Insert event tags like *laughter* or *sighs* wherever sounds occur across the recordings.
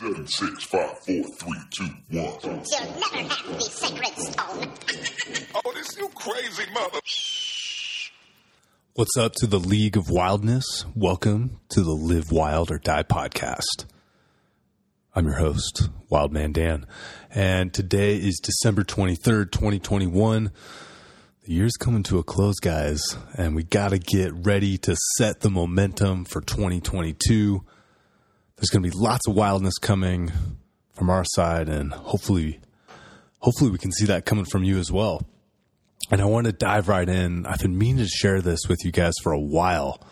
Seven, six, five, four, three, two, one. You'll never have the sacred stone. *laughs* Oh, this you crazy mother. What's up to the League of Wildness? Welcome to the Live Wild or Die podcast. I'm your host, Wildman Dan, and today is December 23rd, 2021. The year's coming to a close, guys, and we got to get ready to set the momentum for 2022. There's going to be lots of wildness coming from our side, and hopefully, hopefully we can see that coming from you as well. And I want to dive right in. I've been meaning to share this with you guys for a while,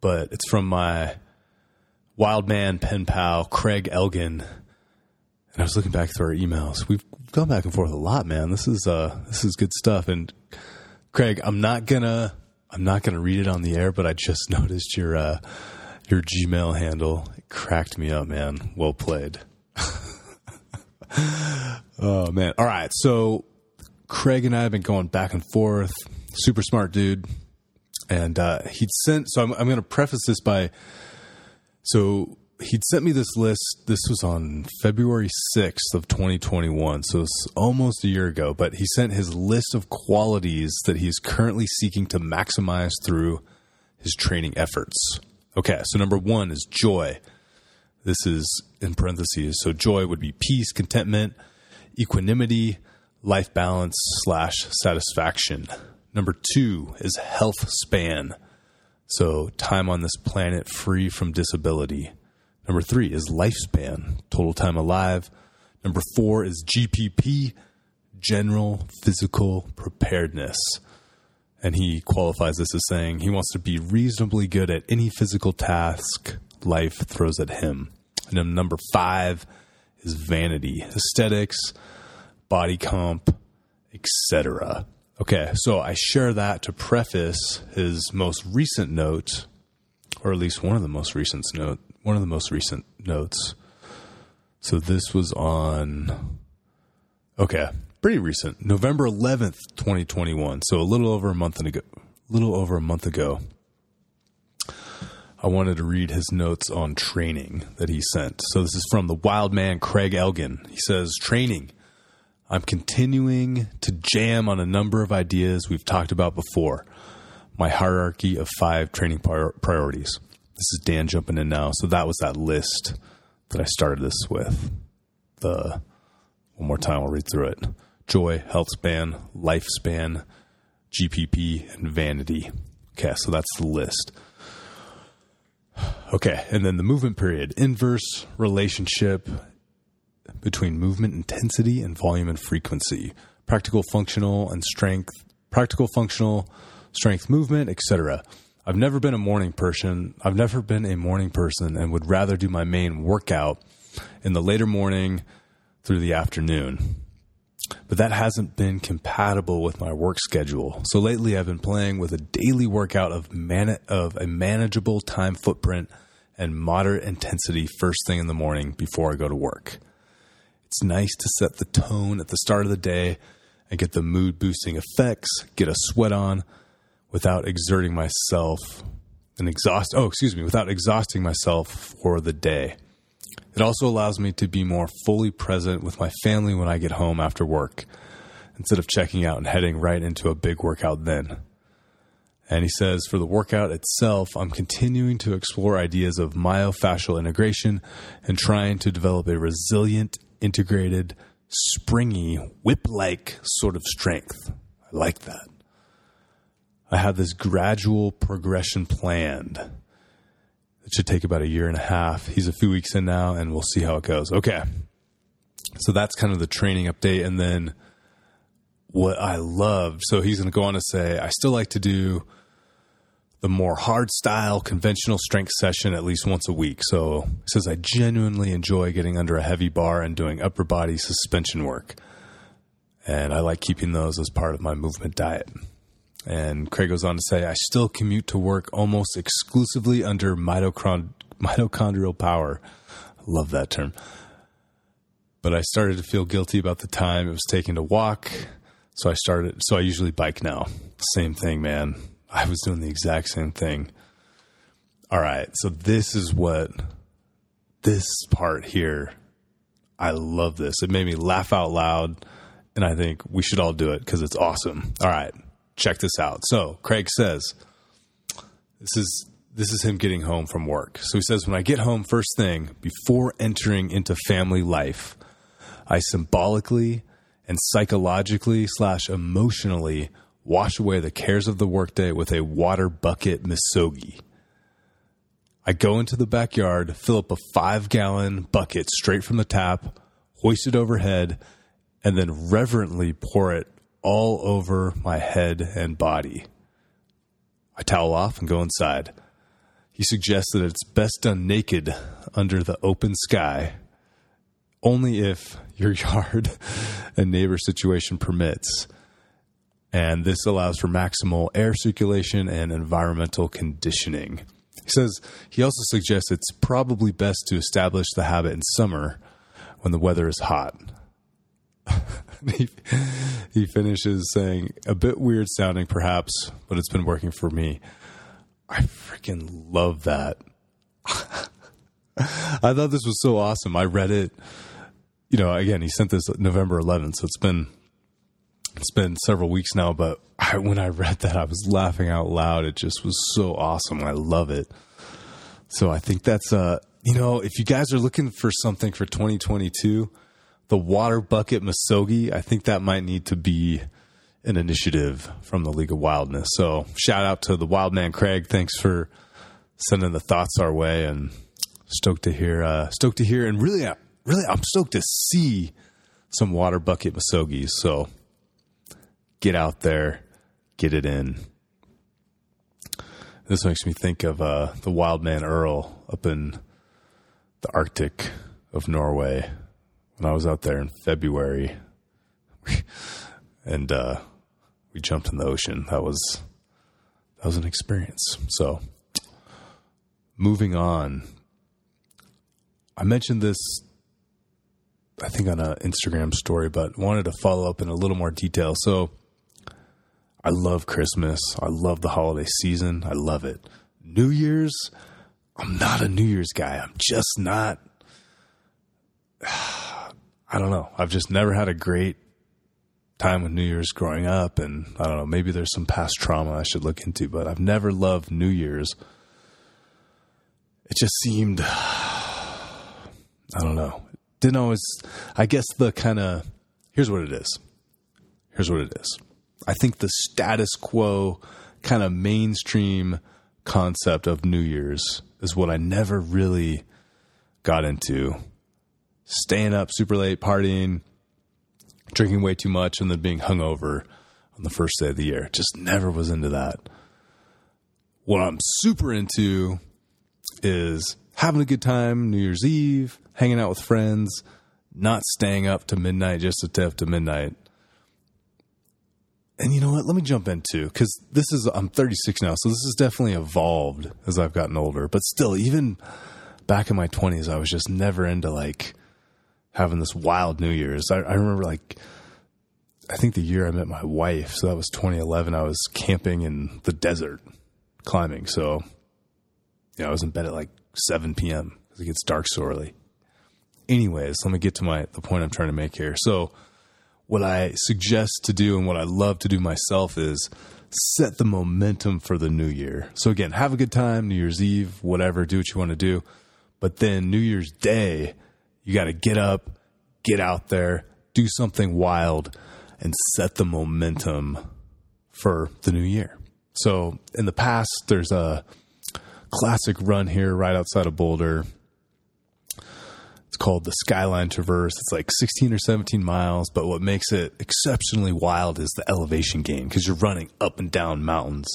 but it's from my wild man pen pal, Craig Elgin. And I was looking back through our emails. We've gone back and forth a lot, man. This is uh this is good stuff. And Craig, I'm not gonna I'm not gonna read it on the air, but I just *laughs* noticed your uh your Gmail handle. Cracked me up, man. Well played. *laughs* oh man. All right. So Craig and I have been going back and forth. Super smart dude. And uh, he'd sent, so I'm, I'm going to preface this by, so he'd sent me this list. This was on February 6th of 2021. So it's almost a year ago, but he sent his list of qualities that he's currently seeking to maximize through his training efforts. Okay. So number one is joy. This is in parentheses. So joy would be peace, contentment, equanimity, life balance slash satisfaction. Number two is health span. So time on this planet free from disability. Number three is lifespan, total time alive. Number four is GPP, general physical preparedness. And he qualifies this as saying he wants to be reasonably good at any physical task life throws at him. And then number five is vanity, aesthetics, body comp, etc. Okay, so I share that to preface his most recent note, or at least one of the most recent note, one of the most recent notes. So this was on, okay, pretty recent, November eleventh, twenty twenty one. So a little over a month ago, little over a month ago. I wanted to read his notes on training that he sent. So this is from the wild man Craig Elgin. He says, training. I'm continuing to jam on a number of ideas we've talked about before. My hierarchy of five training prior- priorities. This is Dan jumping in now. So that was that list that I started this with. The one more time, I'll read through it: joy, health span, lifespan, GPP, and vanity. Okay, so that's the list. Okay, and then the movement period: inverse relationship between movement intensity and volume and frequency, practical functional and strength, practical functional strength movement, etc. I've never been a morning person. I've never been a morning person and would rather do my main workout in the later morning through the afternoon. But that hasn't been compatible with my work schedule. So lately I've been playing with a daily workout of man- of a manageable time footprint and moderate intensity first thing in the morning before I go to work. It's nice to set the tone at the start of the day and get the mood boosting effects, get a sweat on without exerting myself and exhaust oh, excuse me, without exhausting myself for the day. It also allows me to be more fully present with my family when I get home after work instead of checking out and heading right into a big workout then. And he says, for the workout itself, I'm continuing to explore ideas of myofascial integration and trying to develop a resilient, integrated, springy, whip like sort of strength. I like that. I have this gradual progression planned. It should take about a year and a half. He's a few weeks in now, and we'll see how it goes. Okay. So that's kind of the training update. And then what I love, so he's going to go on to say, I still like to do the more hard style conventional strength session at least once a week. So he says, I genuinely enjoy getting under a heavy bar and doing upper body suspension work. And I like keeping those as part of my movement diet. And Craig goes on to say, I still commute to work almost exclusively under mitochond- mitochondrial power. Love that term. But I started to feel guilty about the time it was taking to walk. So I started, so I usually bike now. Same thing, man. I was doing the exact same thing. All right. So this is what this part here, I love this. It made me laugh out loud, and I think we should all do it because it's awesome. All right, check this out. So Craig says, "This is this is him getting home from work." So he says, "When I get home first thing before entering into family life, I symbolically and psychologically slash emotionally wash away the cares of the workday with a water bucket misogi." I go into the backyard, fill up a five gallon bucket straight from the tap, hoist it overhead, and then reverently pour it all over my head and body. I towel off and go inside. He suggests that it's best done naked under the open sky, only if your *laughs* yard and neighbor situation permits. And this allows for maximal air circulation and environmental conditioning. He says he also suggests it's probably best to establish the habit in summer when the weather is hot. *laughs* *laughs* he, he finishes saying, a bit weird sounding perhaps, but it's been working for me. I freaking love that. *laughs* I thought this was so awesome. I read it, you know, again, he sent this November 11th, so it's been it's been several weeks now, but I, when I read that, I was laughing out loud. It just was so awesome. I love it. So I think that's uh, you know, if you guys are looking for something for 2022, the water bucket Misogi, I think that might need to be an initiative from the League of Wildness. So shout out to the Wild Man Craig. Thanks for sending the thoughts our way, and stoked to hear. Uh, stoked to hear, and really, really, I'm stoked to see some water bucket Misogis. So get out there, get it in. This makes me think of uh, the wild man Earl up in the Arctic of Norway when I was out there in February, *laughs* and uh, we jumped in the ocean. That was that was an experience. So, moving on, I mentioned this I think on an Instagram story, but wanted to follow up in a little more detail. So I love Christmas. I love the holiday season. I love it. New Year's, I'm not a New Year's guy. I'm just not. *sighs* I don't know. I've just never had a great time with New Year's growing up. And I don't know, maybe there's some past trauma I should look into, but I've never loved New Year's. It just seemed, *sighs* I don't know. Didn't always, I guess the kind of, here's what it is. Here's what it is. I think the status quo kind of mainstream concept of New Year's is what I never really got into. Staying up super late, partying, drinking way too much, and then being hungover on the first day of the year. Just never was into that. What I'm super into is having a good time New Year's Eve, hanging out with friends, not staying up to midnight just to stay up to midnight and you know what? Let me jump into because this is I'm 36 now, so this has definitely evolved as I've gotten older. But still, even back in my 20s, I was just never into like having this wild New Year's. I, I remember like I think the year I met my wife, so that was 2011. I was camping in the desert, climbing. So yeah, I was in bed at like 7 p.m. because it gets dark so early. Anyways, let me get to my the point I'm trying to make here. So what I suggest to do and what I love to do myself is set the momentum for the new year. So again, have a good time, New Year's Eve, whatever, do what you want to do. But then New Year's Day, you got to get up, get out there, do something wild and set the momentum for the new year. So in the past, there's a classic run here right outside of Boulder it's called the Skyline Traverse. It's like 16 or 17 miles, but what makes it exceptionally wild is the elevation gain because you're running up and down mountains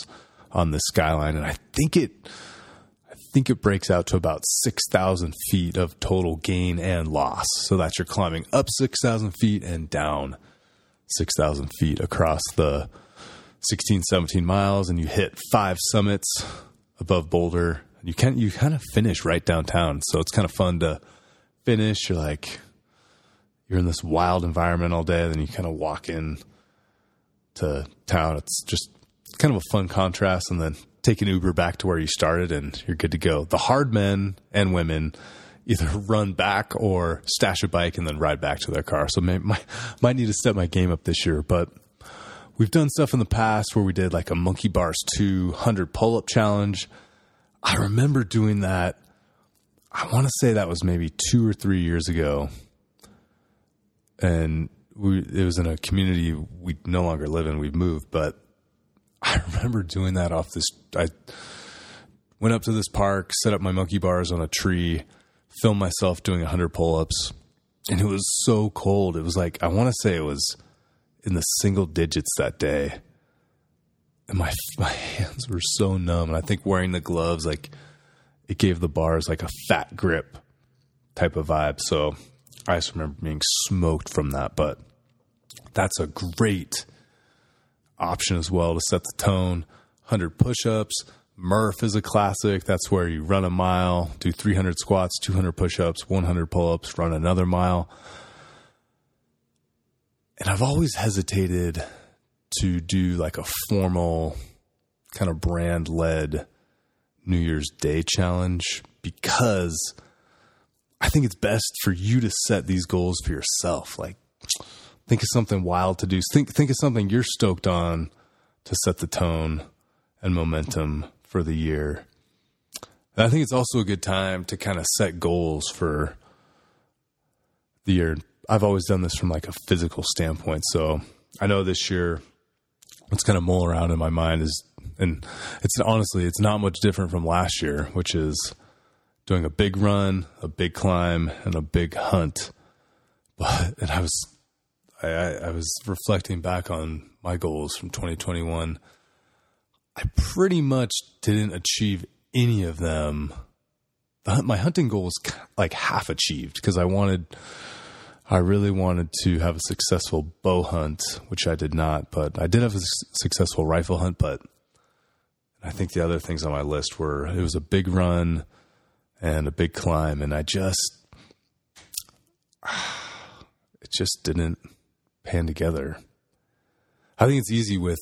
on the skyline. And I think it, think it breaks out to about 6,000 feet of total gain and loss. So that you're climbing up 6,000 feet and down 6,000 feet across the 16, 17 miles. And you hit five summits above Boulder. You can, you kind of finish right downtown. So it's kind of fun to, finish, you're like, you're in this wild environment all day. Then you kind of walk in to town. It's just kind of a fun contrast. And then take an Uber back to where you started and you're good to go. The hard men and women either *laughs* run back or stash a bike and then ride back to their car. So may, *laughs* might might need to step my game up this year, but we've done stuff in the past where we did like a monkey bars 200 pull up challenge. I remember doing that. I want to say that was maybe two or three years ago. And we, it was in a community we no longer live in. We've moved, but *laughs* I remember doing that off this. I went up to this park, set up my monkey bars on a tree, filmed myself doing 100 pull ups, and it was so cold. It was like, I want to say it was in the single digits that day. And my, *laughs* my hands were so numb. And I think wearing the gloves, like, it gave the bars like a fat grip type of vibe. So I just remember being smoked from that. But that's a great option as well to set the tone. 100 push ups. Murph is a classic. That's where you run a mile, do 300 squats, 200 push ups, 100 pull ups, run another mile. And I've always hesitated to do like a formal kind of brand led New Year's Day challenge because I think it's best for you to set these goals for yourself. Like, think of something wild to do. Think think of something you're stoked on to set the tone and momentum for the year. And I think it's also a good time to kind of set goals for the year. I've always done this from like a physical standpoint. So I know this year what's kind of mull around in my mind is and it's honestly it's not much different from last year, which is doing a big run, a big climb, and a big hunt. But and I was I, I was reflecting back on my goals from 2021. I pretty much didn't achieve any of them. My hunting goal was like half achieved because I wanted, I really wanted to have a successful bow hunt, which I did not, but I did have a successful rifle hunt. But I think the other things on my list were it was a big run and a big climb, and I just, *sighs* it just didn't pan together. I think it's easy with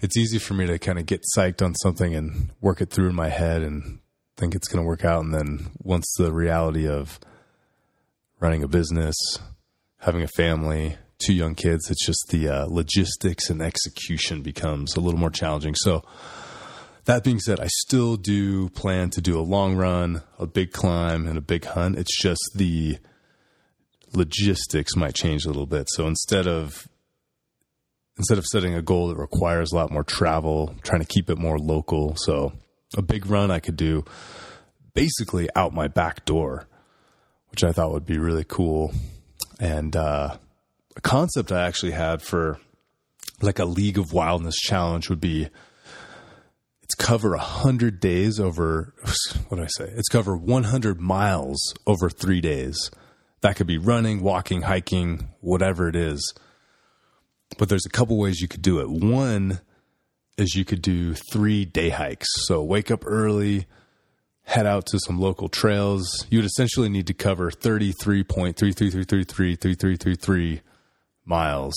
it's easy for me to kind of get psyched on something and work it through in my head and think it's going to work out and then once the reality of running a business, having a family, two young kids, it's just the uh, logistics and execution becomes a little more challenging. So that being said, I still do plan to do a long run, a big climb, and a big hunt. It's just the logistics might change a little bit. So instead of instead of setting a goal that requires a lot more travel, trying to keep it more local. So a big run I could do basically out my back door, which I thought would be really cool. And uh, a concept I actually had for like a League of Wildness challenge would be it's cover 100 days over what do I say? It's cover 100 miles over 3 days. That could be running, walking, hiking, whatever it is. But there's a couple ways you could do it. One is you could do three day hikes. So wake up early, head out to some local trails. You would essentially need to cover 33.33333333 miles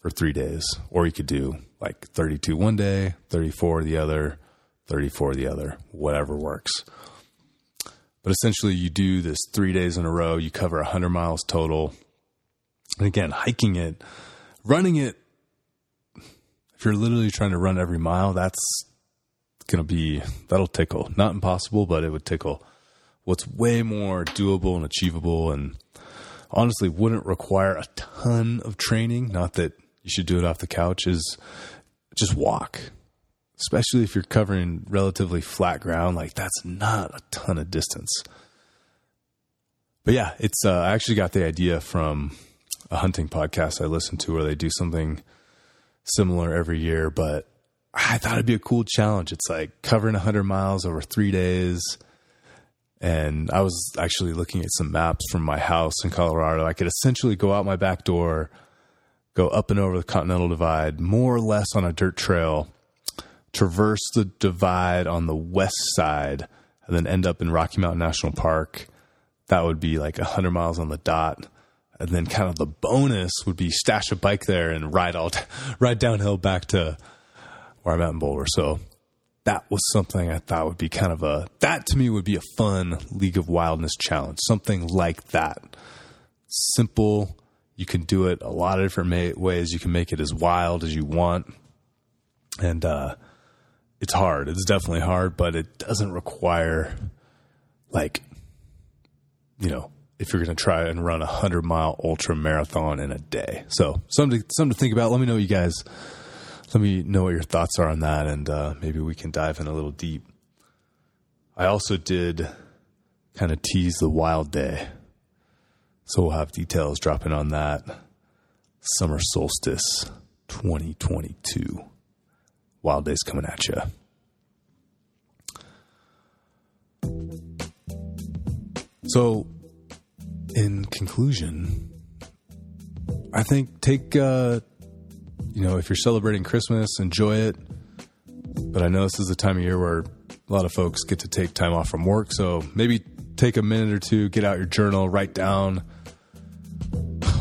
for three days. Or you could do like 32 one day, 34 the other, 34 the other, whatever works. But essentially, you do this three days in a row. You cover 100 miles total. And again, hiking it, running it, if you're literally trying to run every mile, that's going to be, that'll tickle. Not impossible, but it would tickle. What's way more doable and achievable and honestly wouldn't require a ton of training, not that you should do it off the couch, is just walk especially if you're covering relatively flat ground, like that's not a ton of distance. But yeah, it's uh, I actually got the idea from a hunting podcast I listened to where they do something similar every year, but I thought it'd be a cool challenge. It's like covering 100 miles over 3 days. And I was actually looking at some maps from my house in Colorado. I could essentially go out my back door, go up and over the Continental Divide, more or less on a dirt trail, traverse the divide on the west side and then end up in Rocky Mountain National Park, that would be like 100 miles on the dot. And then kind of the bonus would be stash a bike there and ride all *laughs* ride downhill back to where I'm at in Boulder. So that was something I thought would be kind of a that to me would be a fun League of Wildness challenge, something like that. Simple, you can do it a lot of different ways. You can make it as wild as you want, and uh, it's hard. It's definitely hard, but it doesn't require like you know if you're going to try and run a hundred mile ultra marathon in a day. So something something to think about. Let me know you guys. Let me know what your thoughts are on that, and uh, maybe we can dive in a little deep. I also did kind of tease the wild day, so we'll have details dropping on that. Summer solstice 2022. Wild days coming at you. So, in conclusion, I think take, uh, you know, if you're celebrating Christmas, enjoy it. But I know this is a time of year where a lot of folks get to take time off from work. So maybe take a minute or two, get out your journal, write down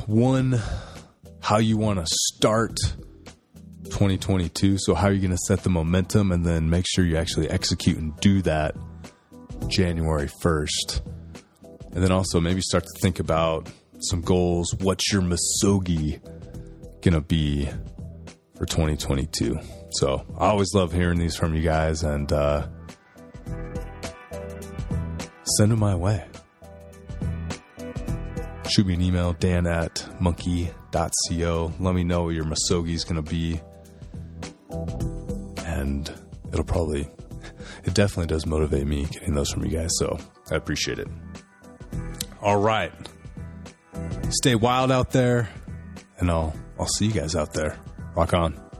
one, how you want to start 2022. So, how are you going to set the momentum and then make sure you actually execute and do that January 1st? And then also maybe start to think about some goals. What's your Misogi going to be for 2022? So I always love hearing these from you guys and uh, send them my way. Shoot me an email, dan at monkii.co. Let me know what your Misogi is going to be. And it'll probably, it definitely does motivate me getting those from you guys. So I appreciate it. All right. Stay wild out there, and I'll I'll see you guys out there. Rock on.